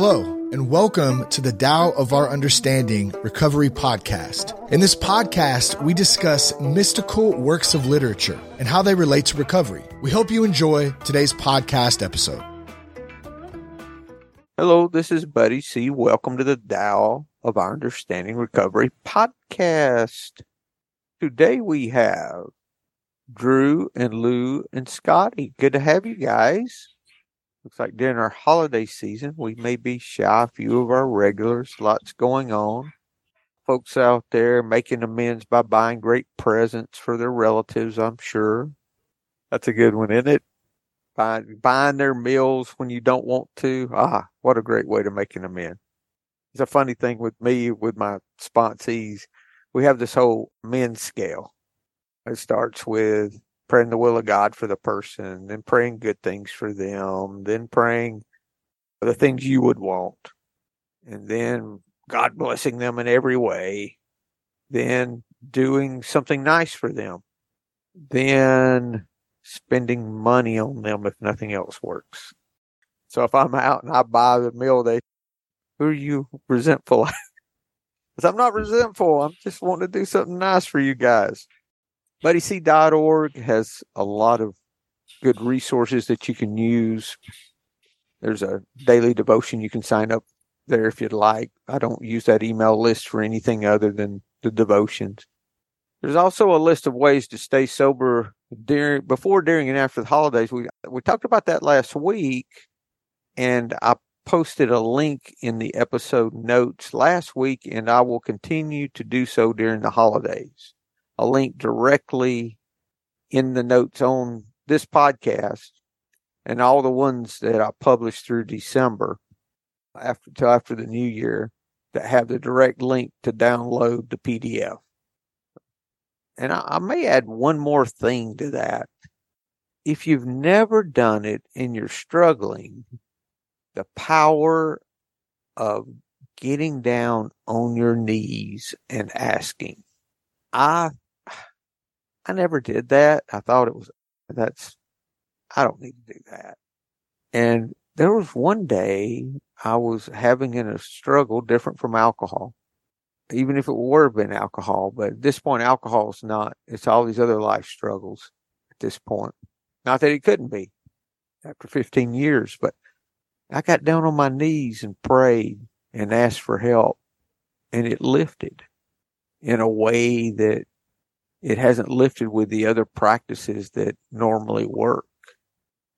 Hello, and welcome to the Tao of Our Understanding Recovery Podcast. In this podcast, we discuss mystical works of literature and how they relate to recovery. We hope you enjoy today's podcast episode. Hello, this is Buddy C. Welcome to the Tao of Our Understanding Recovery Podcast. Today we have Drew and Lou and Scotty. Good to have you guys. Looks like during our holiday season, we may be shy a few of our regulars. Lots going on. Folks out there making amends by buying great presents for their relatives, I'm sure. That's a good one, isn't it? Buying, buying their meals when you don't want to. Ah, what a great way to make an amend. It's a funny thing with me, with my sponsees. We have this whole men scale. It starts with praying the will of God for the person, then praying good things for them, then praying for the things you would want, and then God blessing them in every way, then doing something nice for them, then spending money on them if nothing else works. So if I'm out and I buy the meal, they, who are you resentful? Because I'm not resentful. I'm just wanting to do something nice for you guys. BuddyC.org has a lot of good resources that you can use. There's a daily devotion you can sign up there if you'd like. I don't use that email list for anything other than the devotions. There's also a list of ways to stay sober during, before, during, and after the holidays. We we talked about that last week, and I posted a link in the episode notes last week, and I will continue to do so during the holidays a link directly in the notes on this podcast and all the ones that I published through December after till after the new year that have the direct link to download the PDF. And I, I may add one more thing to that. If you've never done it and you're struggling, the power of getting down on your knees and asking. I I never did that. I thought it was, that's, I don't need to do that. And there was one day I was having in a struggle different from alcohol, even if it were been alcohol. But at this point, alcohol is not. It's all these other life struggles at this point. Not that it couldn't be after 15 years, but I got down on my knees and prayed and asked for help and it lifted in a way that it hasn't lifted with the other practices that normally work.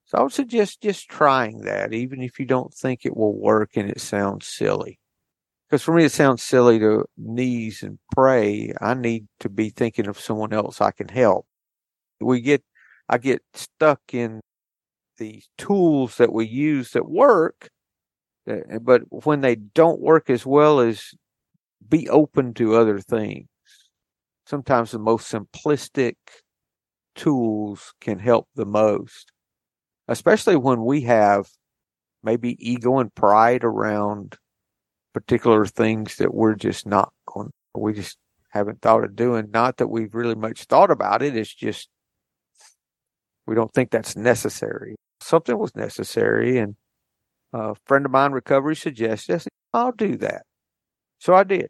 So I would suggest just trying that, even if you don't think it will work and it sounds silly. Because for me, it sounds silly to knees and pray. I need to be thinking of someone else I can help. We get, I get stuck in the tools that we use that work, eh, but when they don't work as well as be open to other things sometimes the most simplistic tools can help the most, especially when we have maybe ego and pride around particular things that we're just not going, we just haven't thought of doing. Not that we've really much thought about it. It's just, we don't think that's necessary. Something was necessary. And a friend of mine, recovery, suggested, I'll do that. So I did.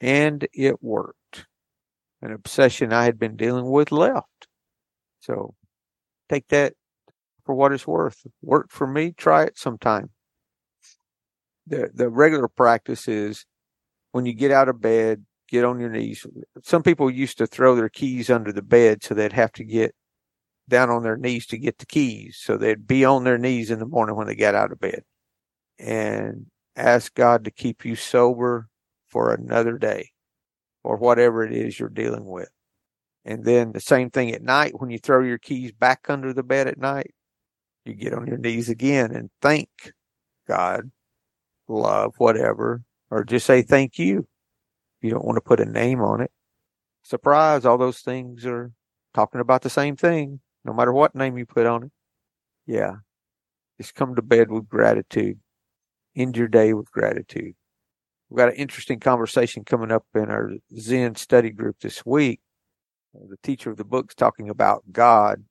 And it worked an obsession I had been dealing with left. So take that for what it's worth. Work for me, try it sometime. The the regular practice is when you get out of bed, get on your knees. Some people used to throw their keys under the bed so they'd have to get down on their knees to get the keys. So they'd be on their knees in the morning when they got out of bed and ask God to keep you sober for another day or whatever it is you're dealing with. And then the same thing at night when you throw your keys back under the bed at night, you get on your knees again and thank God, love, whatever, or just say thank you. You don't want to put a name on it. Surprise, all those things are talking about the same thing, no matter what name you put on it. Yeah. Just come to bed with gratitude. End your day with gratitude. We've got an interesting conversation coming up in our Zen study group this week. The teacher of the book's talking about God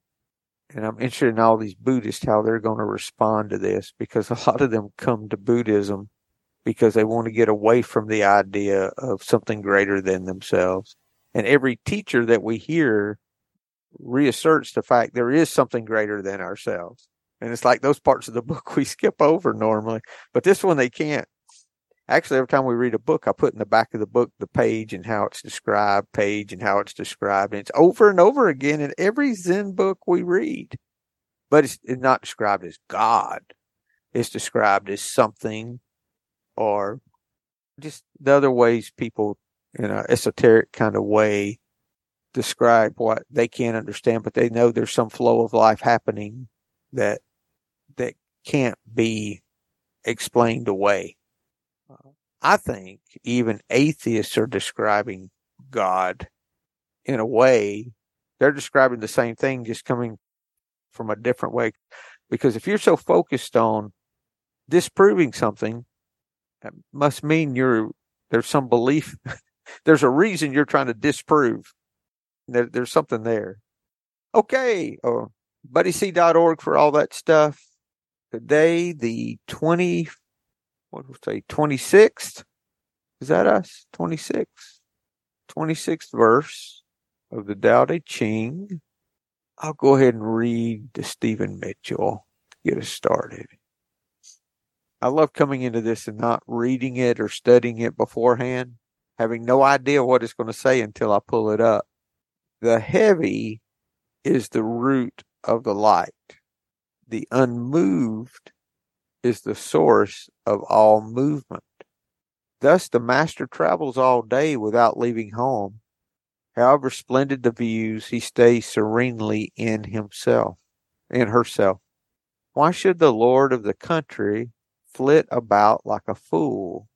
and I'm interested in all these Buddhists, how they're going to respond to this because a lot of them come to Buddhism because they want to get away from the idea of something greater than themselves. And every teacher that we hear reasserts the fact there is something greater than ourselves. And it's like those parts of the book we skip over normally, but this one they can't. Actually, every time we read a book, I put in the back of the book the page and how it's described, page and how it's described. And it's over and over again in every Zen book we read. But it's, not described as God. It's described as something or just the other ways people in an esoteric kind of way describe what they can't understand, but they know there's some flow of life happening that that can't be explained away. I think even atheists are describing God in a way. They're describing the same thing, just coming from a different way. Because if you're so focused on disproving something, that must mean you're there's some belief. there's a reason you're trying to disprove. There, there's something there. Okay, uh, buddyc.org for all that stuff. Today, the 20, what would say, 26th? Is that us? 26th. 26th verse of the Tao Te Ching. I'll go ahead and read the Stephen Mitchell to get us started. I love coming into this and not reading it or studying it beforehand, having no idea what it's going to say until I pull it up. The heavy is the root of the light. The unmoved is the source of all movement. Thus the master travels all day without leaving home. However splendid the views, he stays serenely in himself, in herself. Why should the lord of the country flit about like a fool?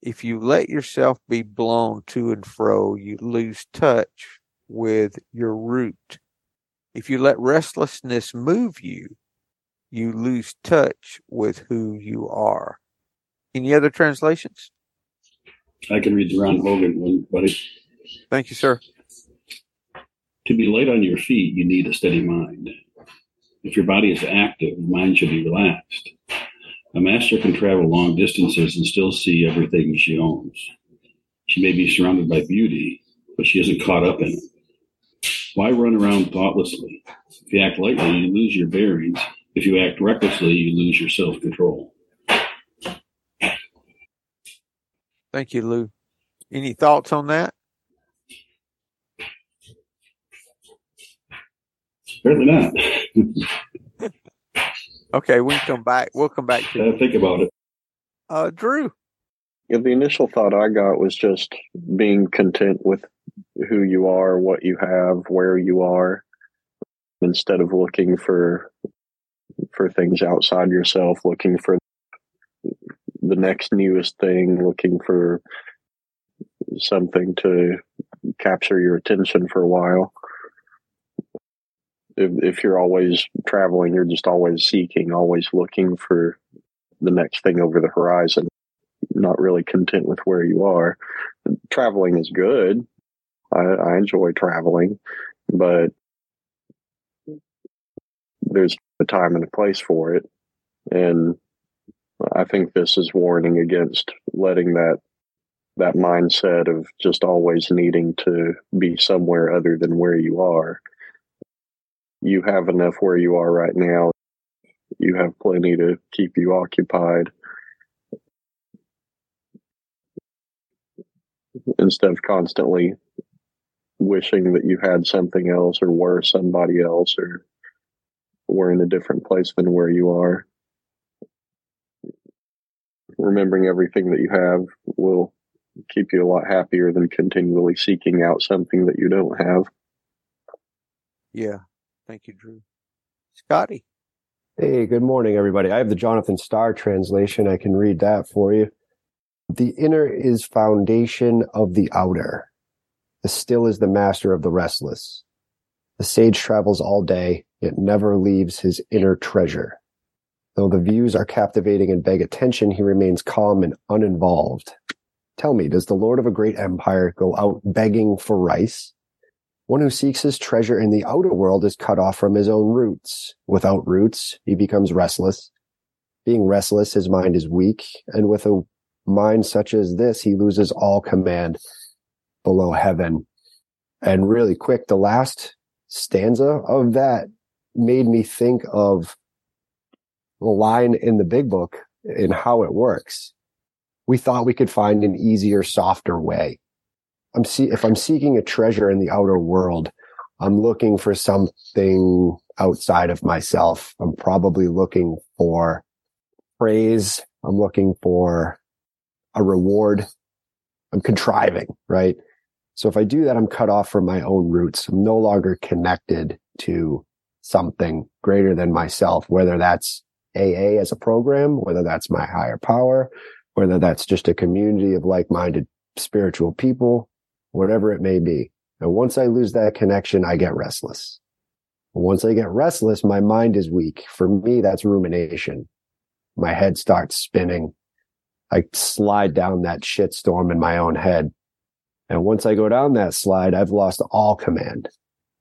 If you let yourself be blown to and fro, you lose touch with your root. If you let restlessness move you, you lose touch with who you are. Any other translations? I can read the Ron Hogan one, buddy. Thank you, sir. To be light on your feet, you need a steady mind. If your body is active, mind should be relaxed. A master can travel long distances and still see everything she owns. She may be surrounded by beauty, but she isn't caught up in it. Why run around thoughtlessly? If you act lightly, you lose your bearings. If you act recklessly, you lose your self control. Thank you, Lou. Any thoughts on that? Apparently not. okay, we can come back. We'll come back to uh, think about it. Uh, Drew. Yeah, the initial thought I got was just being content with who you are, what you have, where you are, instead of looking for for things outside yourself, looking for the next newest thing, looking for something to capture your attention for a while. If, if you're always traveling, you're just always seeking, always looking for the next thing over the horizon, not really content with where you are. Traveling is good. I, I enjoy traveling, but there's a time and a place for it. And I think this is warning against letting that that mindset of just always needing to be somewhere other than where you are. You have enough where you are right now. You have plenty to keep you occupied. Instead of constantly wishing that you had something else or were somebody else or were in a different place than where you are. Remembering everything that you have will keep you a lot happier than continually seeking out something that you don't have. Yeah. Thank you, Drew. Scotty. Hey, good morning, everybody. I have the Jonathan Star translation. I can read that for you. The inner is foundation of the outer. The still is the master of the restless. The sage travels all day, yet never leaves his inner treasure. Though the views are captivating and beg attention, he remains calm and uninvolved. Tell me, does the lord of a great empire go out begging for rice? One who seeks his treasure in the outer world is cut off from his own roots. Without roots, he becomes restless. Being restless, his mind is weak, and with a mind such as this, he loses all command below heaven. And really quick, the last stanza of that made me think of the line in the big book and how it works. We thought we could find an easier, softer way. I'm see if I'm seeking a treasure in the outer world, I'm looking for something outside of myself. I'm probably looking for praise. I'm looking for a reward. I'm contriving, right? So if I do that, I'm cut off from my own roots. I'm no longer connected to something greater than myself, whether that's AA as a program, whether that's my higher power, whether that's just a community of like-minded spiritual people, whatever it may be. And once I lose that connection, I get restless. once I get restless, my mind is weak. For me, that's rumination. My head starts spinning. I slide down that shitstorm in my own head. And once I go down that slide, I've lost all command.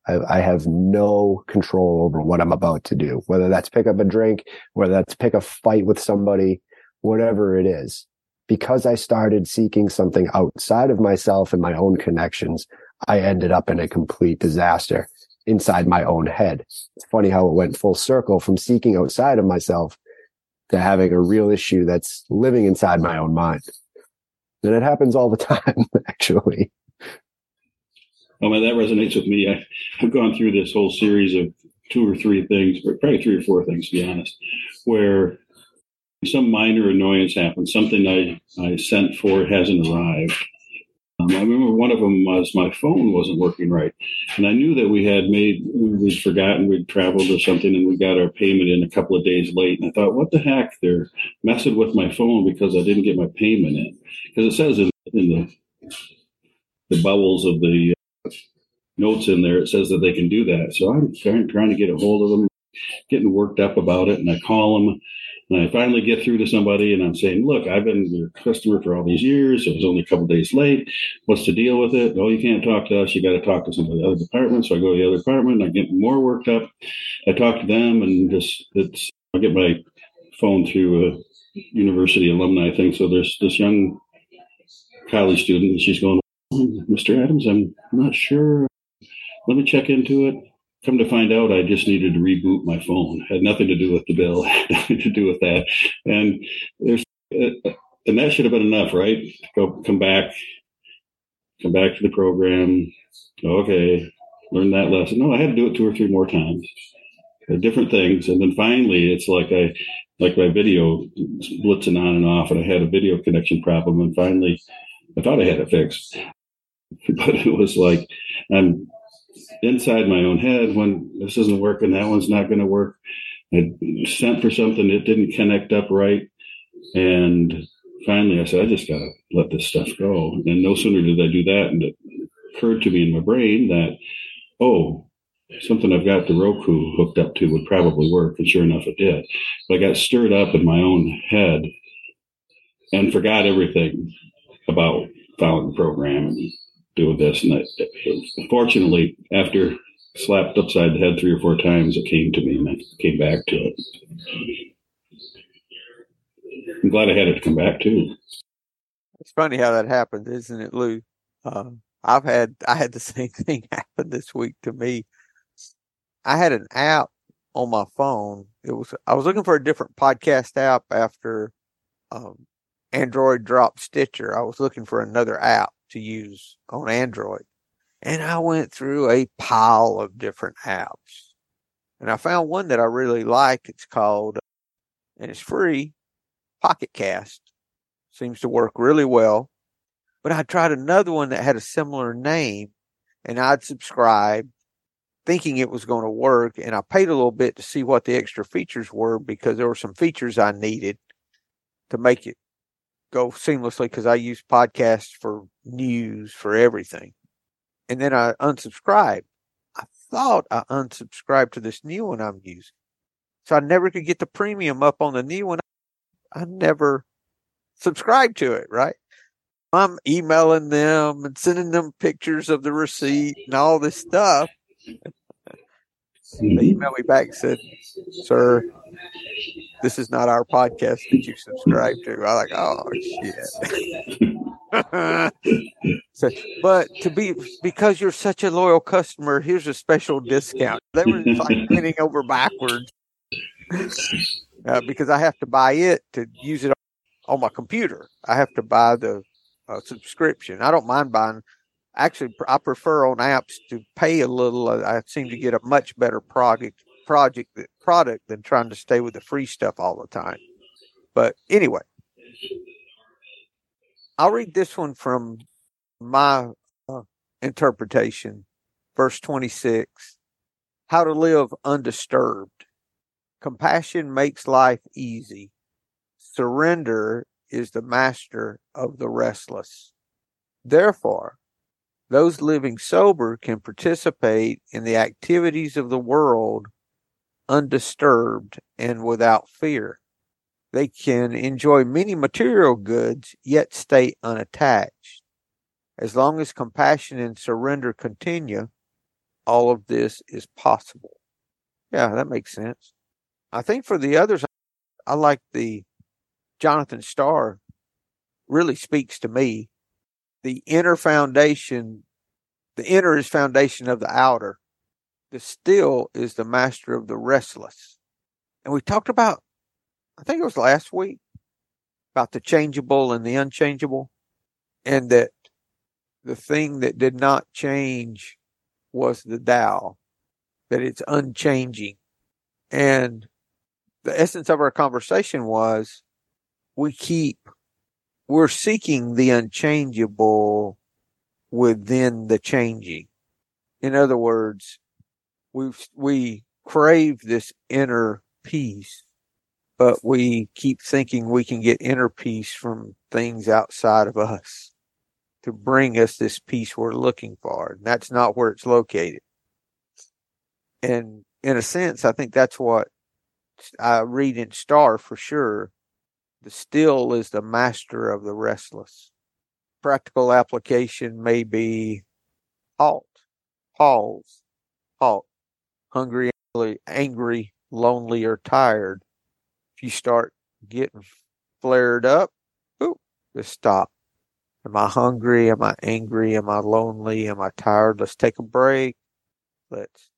I, I, have no control over what I'm about to do, whether that's pick up a drink, whether that's pick a fight with somebody, whatever it is. Because I started seeking something outside of myself and my own connections, I ended up in a complete disaster inside my own head. It's funny how it went full circle from seeking outside of myself to having a real issue that's living inside my own mind. And it happens all the time, actually. Oh man, that resonates with me. I, I've gone through this whole series of two or three things, but probably three or four things to be honest, where some minor annoyance happens, something I, I sent for hasn't arrived. Um, I remember one of them was my phone wasn't working right. And I knew that we had made, we'd forgotten we'd traveled or something and we got our payment in a couple of days late. And I thought, what the heck? They're messing with my phone because I didn't get my payment in. Because it says in, in the, the bubbles of the notes in there, it says that they can do that. So I'm trying, trying to get a hold of them, getting worked up about it. And I call them and I finally get through to somebody and I'm saying, look, I've been your customer for all these years. It was only a couple days late. What's the deal with it? Oh, you can't talk to us. You got to talk to somebody the other department. So I go to the other department. I get more worked up. I talk to them and just, it's, I get my phone through a university alumni thing. So there's this young college student and she's going, Mr. Adams, I'm not sure. Let me check into it come to find out, I just needed to reboot my phone. Had nothing to do with the bill, nothing to do with that. And there's, uh, and that should have been enough, right? Go come back, come back to the program. Okay, learn that lesson. No, I had to do it two or three more times, uh, different things, and then finally, it's like I, like my video blitzing on and off, and I had a video connection problem, and finally, I thought I had it fixed, but it was like I'm inside my own head when this isn't working, that one's not going to work. I sent for something that didn't connect up right. And finally I said, I just got to let this stuff go. And no sooner did I do that, and it occurred to me in my brain that, oh, something I've got the Roku hooked up to would probably work. And sure enough, it did. But I got stirred up in my own head and forgot everything about following the program and doing this. And I, fortunately, after slapped upside the head three or four times, it came to me and I came back to it. I'm glad I had it to come back to. It's funny how that happens, isn't it, Lou? Uh, I've had I had the same thing happen this week to me. I had an app on my phone. It was I was looking for a different podcast app after um, Android dropped Stitcher. I was looking for another app, to use on Android. And I went through a pile of different apps. And I found one that I really like. It's called, and it's free, Pocket Cast. Seems to work really well. But I tried another one that had a similar name and I'd subscribed thinking it was going to work. And I paid a little bit to see what the extra features were because there were some features I needed to make it go seamlessly because I use podcasts for news, for everything. And then I unsubscribed. I thought I unsubscribed to this new one I'm using. So I never could get the premium up on the new one. I never subscribed to it, right? I'm emailing them and sending them pictures of the receipt and all this stuff. They emailed me back and said, Sir, this is not our podcast that you subscribe to. I'm like, oh shit. so, but to be because you're such a loyal customer, here's a special discount. They were like bending over backwards uh, because I have to buy it to use it on my computer. I have to buy the uh, subscription. I don't mind buying. Actually, I prefer on apps to pay a little. Uh, I seem to get a much better product project product than trying to stay with the free stuff all the time. But anyway, I'll read this one from my uh, interpretation, verse 26. How to live undisturbed. Compassion makes life easy. Surrender is the master of the restless. Therefore, those living sober can participate in the activities of the world undisturbed and without fear. They can enjoy many material goods yet stay unattached. As long as compassion and surrender continue, all of this is possible. Yeah, that makes sense. I think for the others, I like the Jonathan Star really speaks to me. The inner foundation, the inner is foundation of the outer. The still is the master of the restless. And we talked about, I think it was last week, about the changeable and the unchangeable, and that the thing that did not change was the Tao, that it's unchanging. And the essence of our conversation was we keep, we're seeking the unchangeable within the changing. In other words, we we crave this inner peace, but we keep thinking we can get inner peace from things outside of us to bring us this peace we're looking for. And that's not where it's located. And in a sense, I think that's what I read in Star for sure. The still is the master of the restless. Practical application may be halt, pause, halt, hungry, angry, lonely, or tired. If you start getting flared up, ooh, just stop. Am I hungry? Am I angry? Am I lonely? Am I tired? Let's take a break. Let's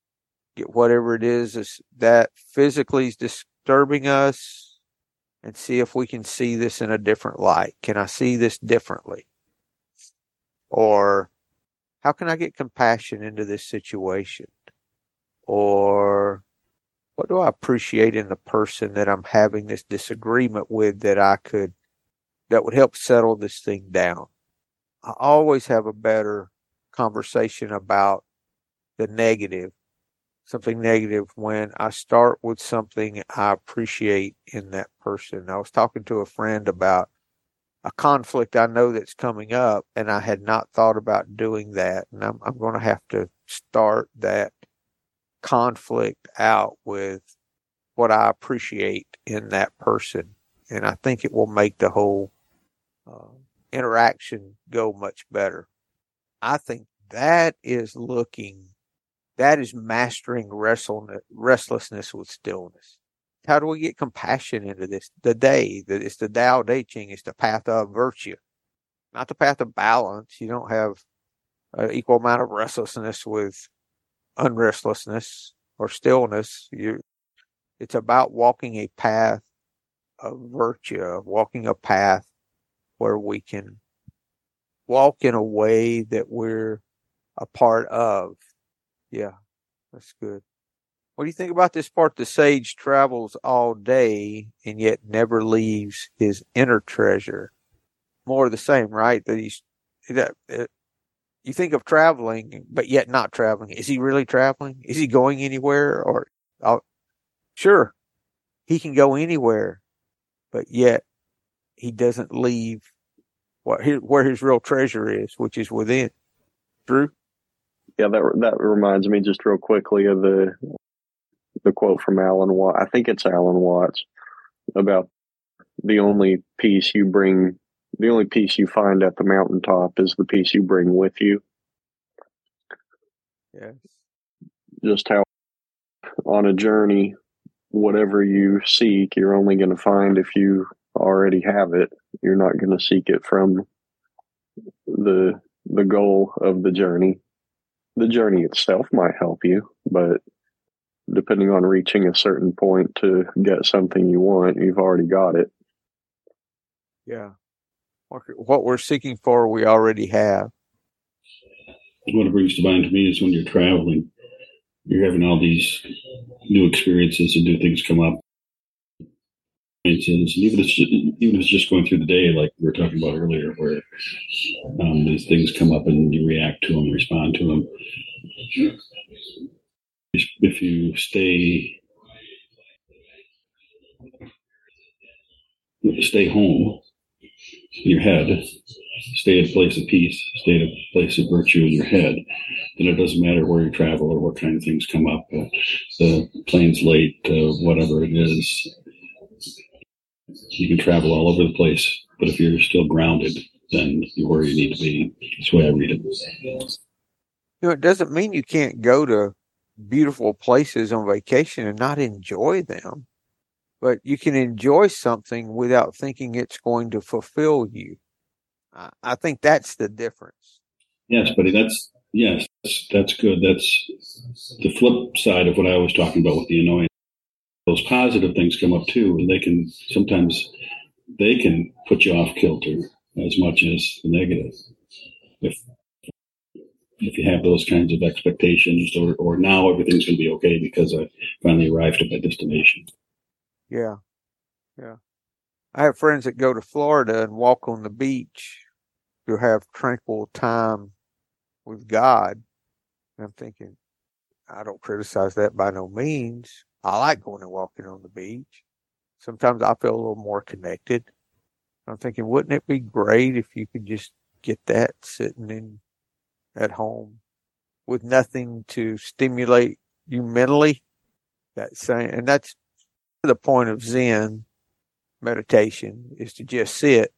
get whatever it is that physically is disturbing us and see if we can see this in a different light. Can I see this differently? Or how can I get compassion into this situation? Or what do I appreciate in the person that I'm having this disagreement with that I could, that would help settle this thing down? I always have a better conversation about the negative, something negative when I start with something I appreciate in that person. I was talking to a friend about a conflict I know that's coming up and I had not thought about doing that. And I'm, I'm going to have to start that conflict out with what I appreciate in that person. And I think it will make the whole uh, interaction go much better. I think that is looking, that is mastering restlessness with stillness. How do we get compassion into this? The day, it's the Tao Te Ching, it's the path of virtue, not the path of balance. You don't have an equal amount of restlessness with unrestlessness or stillness. You, it's about walking a path of virtue, walking a path where we can walk in a way that we're a part of. Yeah, that's good. What do you think about this part? The sage travels all day and yet never leaves his inner treasure. More of the same, right? That he's that uh, you think of traveling, but yet not traveling. Is he really traveling? Is he going anywhere? Or uh, sure, he can go anywhere, but yet he doesn't leave what his, where his real treasure is, which is within. Drew. Yeah, that that reminds me just real quickly of the the quote from Alan Watts. I think it's Alan Watts about the only peace you bring the only peace you find at the mountaintop is the peace you bring with you. Yes. Just how on a journey, whatever you seek, you're only going to find if you already have it. You're not going to seek it from the the goal of the journey. The journey itself might help you, but depending on reaching a certain point to get something you want, you've already got it. Yeah. What we're seeking for, we already have. What it brings to mind to me is when you're traveling, you're having all these new experiences and new things come up. Experiences, even if it's just, even if it's just going through the day, like we were talking about earlier, where um, these things come up and you react to them, respond to them. If you stay stay home in your head, stay at a place of peace, stay at a place of virtue in your head, then it doesn't matter where you travel or what kind of things come up. Uh, the plane's late, uh, whatever it is. You can travel all over the place, but if you're still grounded, then you're where you need to be. That's the way I read it. You know, it doesn't mean you can't go to beautiful places on vacation and not enjoy them but you can enjoy something without thinking it's going to fulfill you. I think that's the difference. Yes, buddy. That's yes, that's good. That's the flip side of what I was talking about with the annoyance. Those positive things come up too, and they can sometimes they can put you off kilter as much as the negative. If if you have those kinds of expectations, or or now everything's going to be okay because I finally arrived at my destination. Yeah. Yeah. I have friends that go to Florida and walk on the beach to have tranquil time with God. And I'm thinking, I don't criticize that by no means. I like going and walking on the beach. Sometimes I feel a little more connected. I'm thinking, wouldn't it be great if you could just get that sitting in at home with nothing to stimulate you mentally? That same, and that's the point of Zen meditation is to just sit.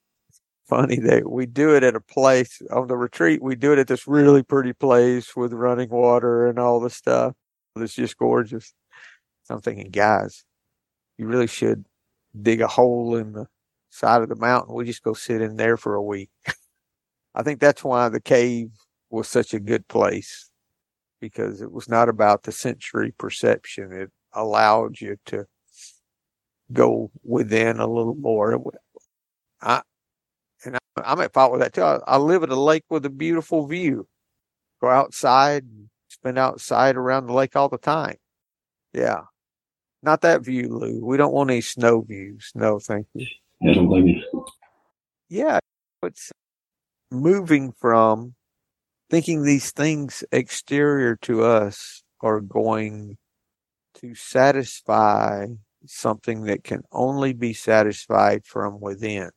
Funny that we do it at a place on the retreat. We do it at this really pretty place with running water and all the stuff. It's just gorgeous. I'm thinking, guys, you really should dig a hole in the side of the mountain. We just go sit in there for a week. I think that's why the cave was such a good place because it was not about the sensory perception. It allowed you to go within a little more. I and I, I'm at fault with that too. I, I live at a lake with a beautiful view. Go outside, and spend outside around the lake all the time. Yeah, not that view, Lou. We don't want any snow views. No, thank you. I don't blame you. Yeah, it's moving from thinking these things exterior to us are going to satisfy something that can only be satisfied from within.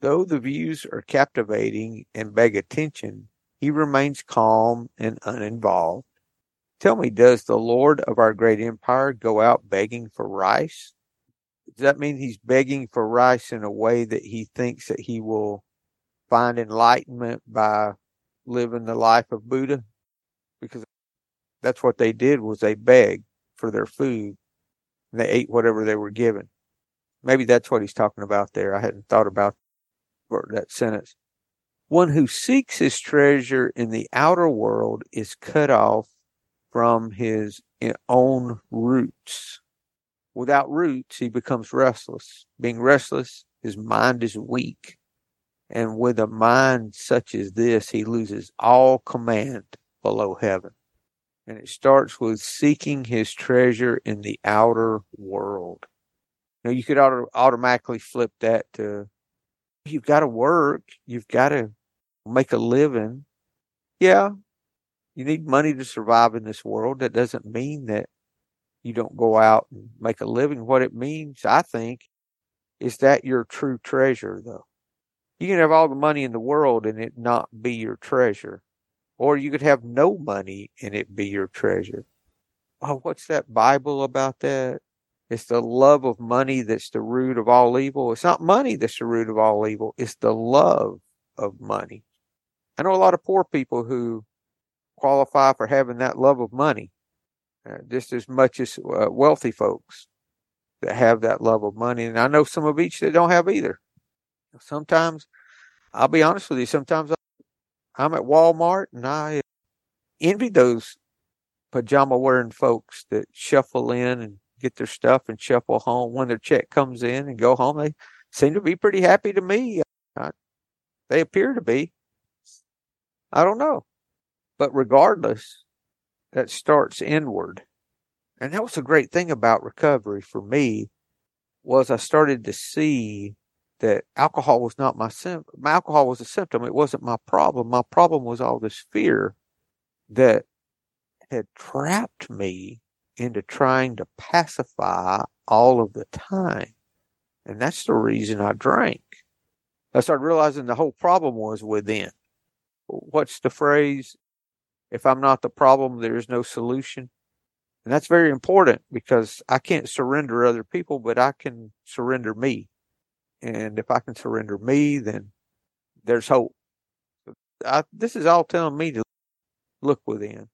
Though the views are captivating and beg attention, he remains calm and uninvolved. Tell me, does the Lord of our great empire go out begging for rice? Does that mean he's begging for rice in a way that he thinks that he will find enlightenment by living the life of Buddha? Because that's what they did was they begged for their food and they ate whatever they were given. Maybe that's what he's talking about there. I hadn't thought about that sentence. One who seeks his treasure in the outer world is cut off from his eh, own roots. Without roots, he becomes restless. Being restless, his mind is weak. And with a mind such as this, he loses all command below heaven and it starts with seeking his treasure in the outer world. Now you could auto- automatically flip that to you've got to work, you've got to make a living. Yeah, you need money to survive in this world. That doesn't mean that you don't go out and make a living. What it means, I think, is that your true treasure, though. You can have all the money in the world and it not be your treasure. Or you could have no money and it be your treasure. Oh, what's that Bible about that? It's the love of money that's the root of all evil. It's not money that's the root of all evil. It's the love of money. I know a lot of poor people who qualify for having that love of money uh, just as much as uh, wealthy folks that have that love of money. And I know some of each that don't have either. Sometimes, I'll be honest with you, sometimes I'm at Walmart and I envy those pajama wearing folks that shuffle in and get their stuff and shuffle home when their check comes in and go home. They seem to be pretty happy to me. I, they appear to be. I don't know. But regardless, that starts inward. And that was a great thing about recovery for me was I started to see that alcohol was not my symptom. Alcohol was a symptom. It wasn't my problem. My problem was all this fear that had trapped me into trying to pacify all of the time. And that's the reason I drank. I started realizing the whole problem was within. What's the phrase? If I'm not the problem, there is no solution. And that's very important because I can't surrender other people, but I can surrender me. And if I can surrender me, then there's hope. I, this is all telling me to look within,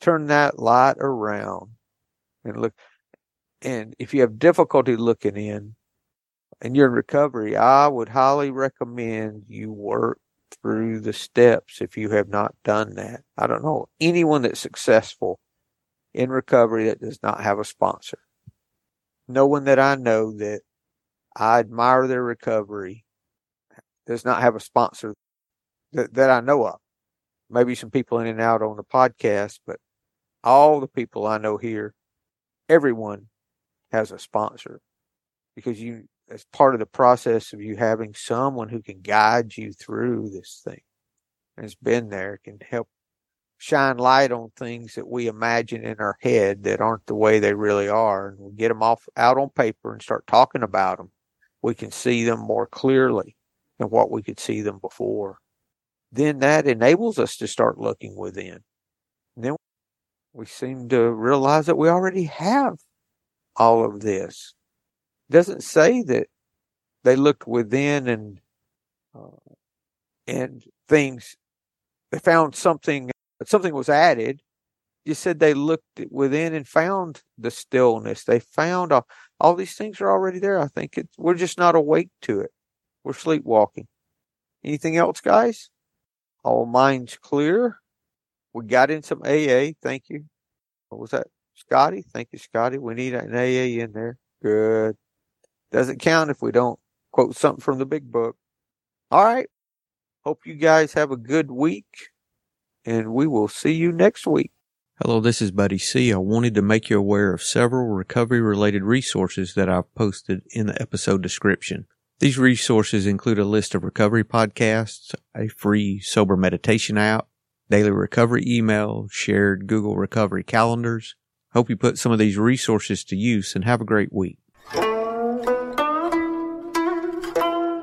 turn that light around and look. And if you have difficulty looking in and you're in recovery, I would highly recommend you work through the steps if you have not done that. I don't know anyone that's successful in recovery that does not have a sponsor. No one that I know that I admire their recovery does not have a sponsor that, that I know of. Maybe some people in and out on the podcast, but all the people I know here, everyone has a sponsor because you as part of the process of you having someone who can guide you through this thing has been there can help shine light on things that we imagine in our head that aren't the way they really are. And we get them off out on paper and start talking about them we can see them more clearly than what we could see them before. Then that enables us to start looking within. And then we seem to realize that we already have all of this doesn't say that they looked within and uh, and things they found something something was added. You said they looked within and found the stillness. They found all, all these things are already there. I think it's we're just not awake to it. We're sleepwalking. Anything else guys? All minds clear. We got in some aa thank you. What was that? Scotty? Thank you scotty. We need an aa in there. Good doesn't count if we don't quote something from the big book. All right. Hope you guys have a good week and we will see you next week. Hello, this is Buddy C. I wanted to make you aware of several recovery related resources that I've posted in the episode description. These resources include a list of recovery podcasts, a free sober meditation app, daily recovery email, shared Google recovery calendars. Hope you put some of these resources to use and have a great week.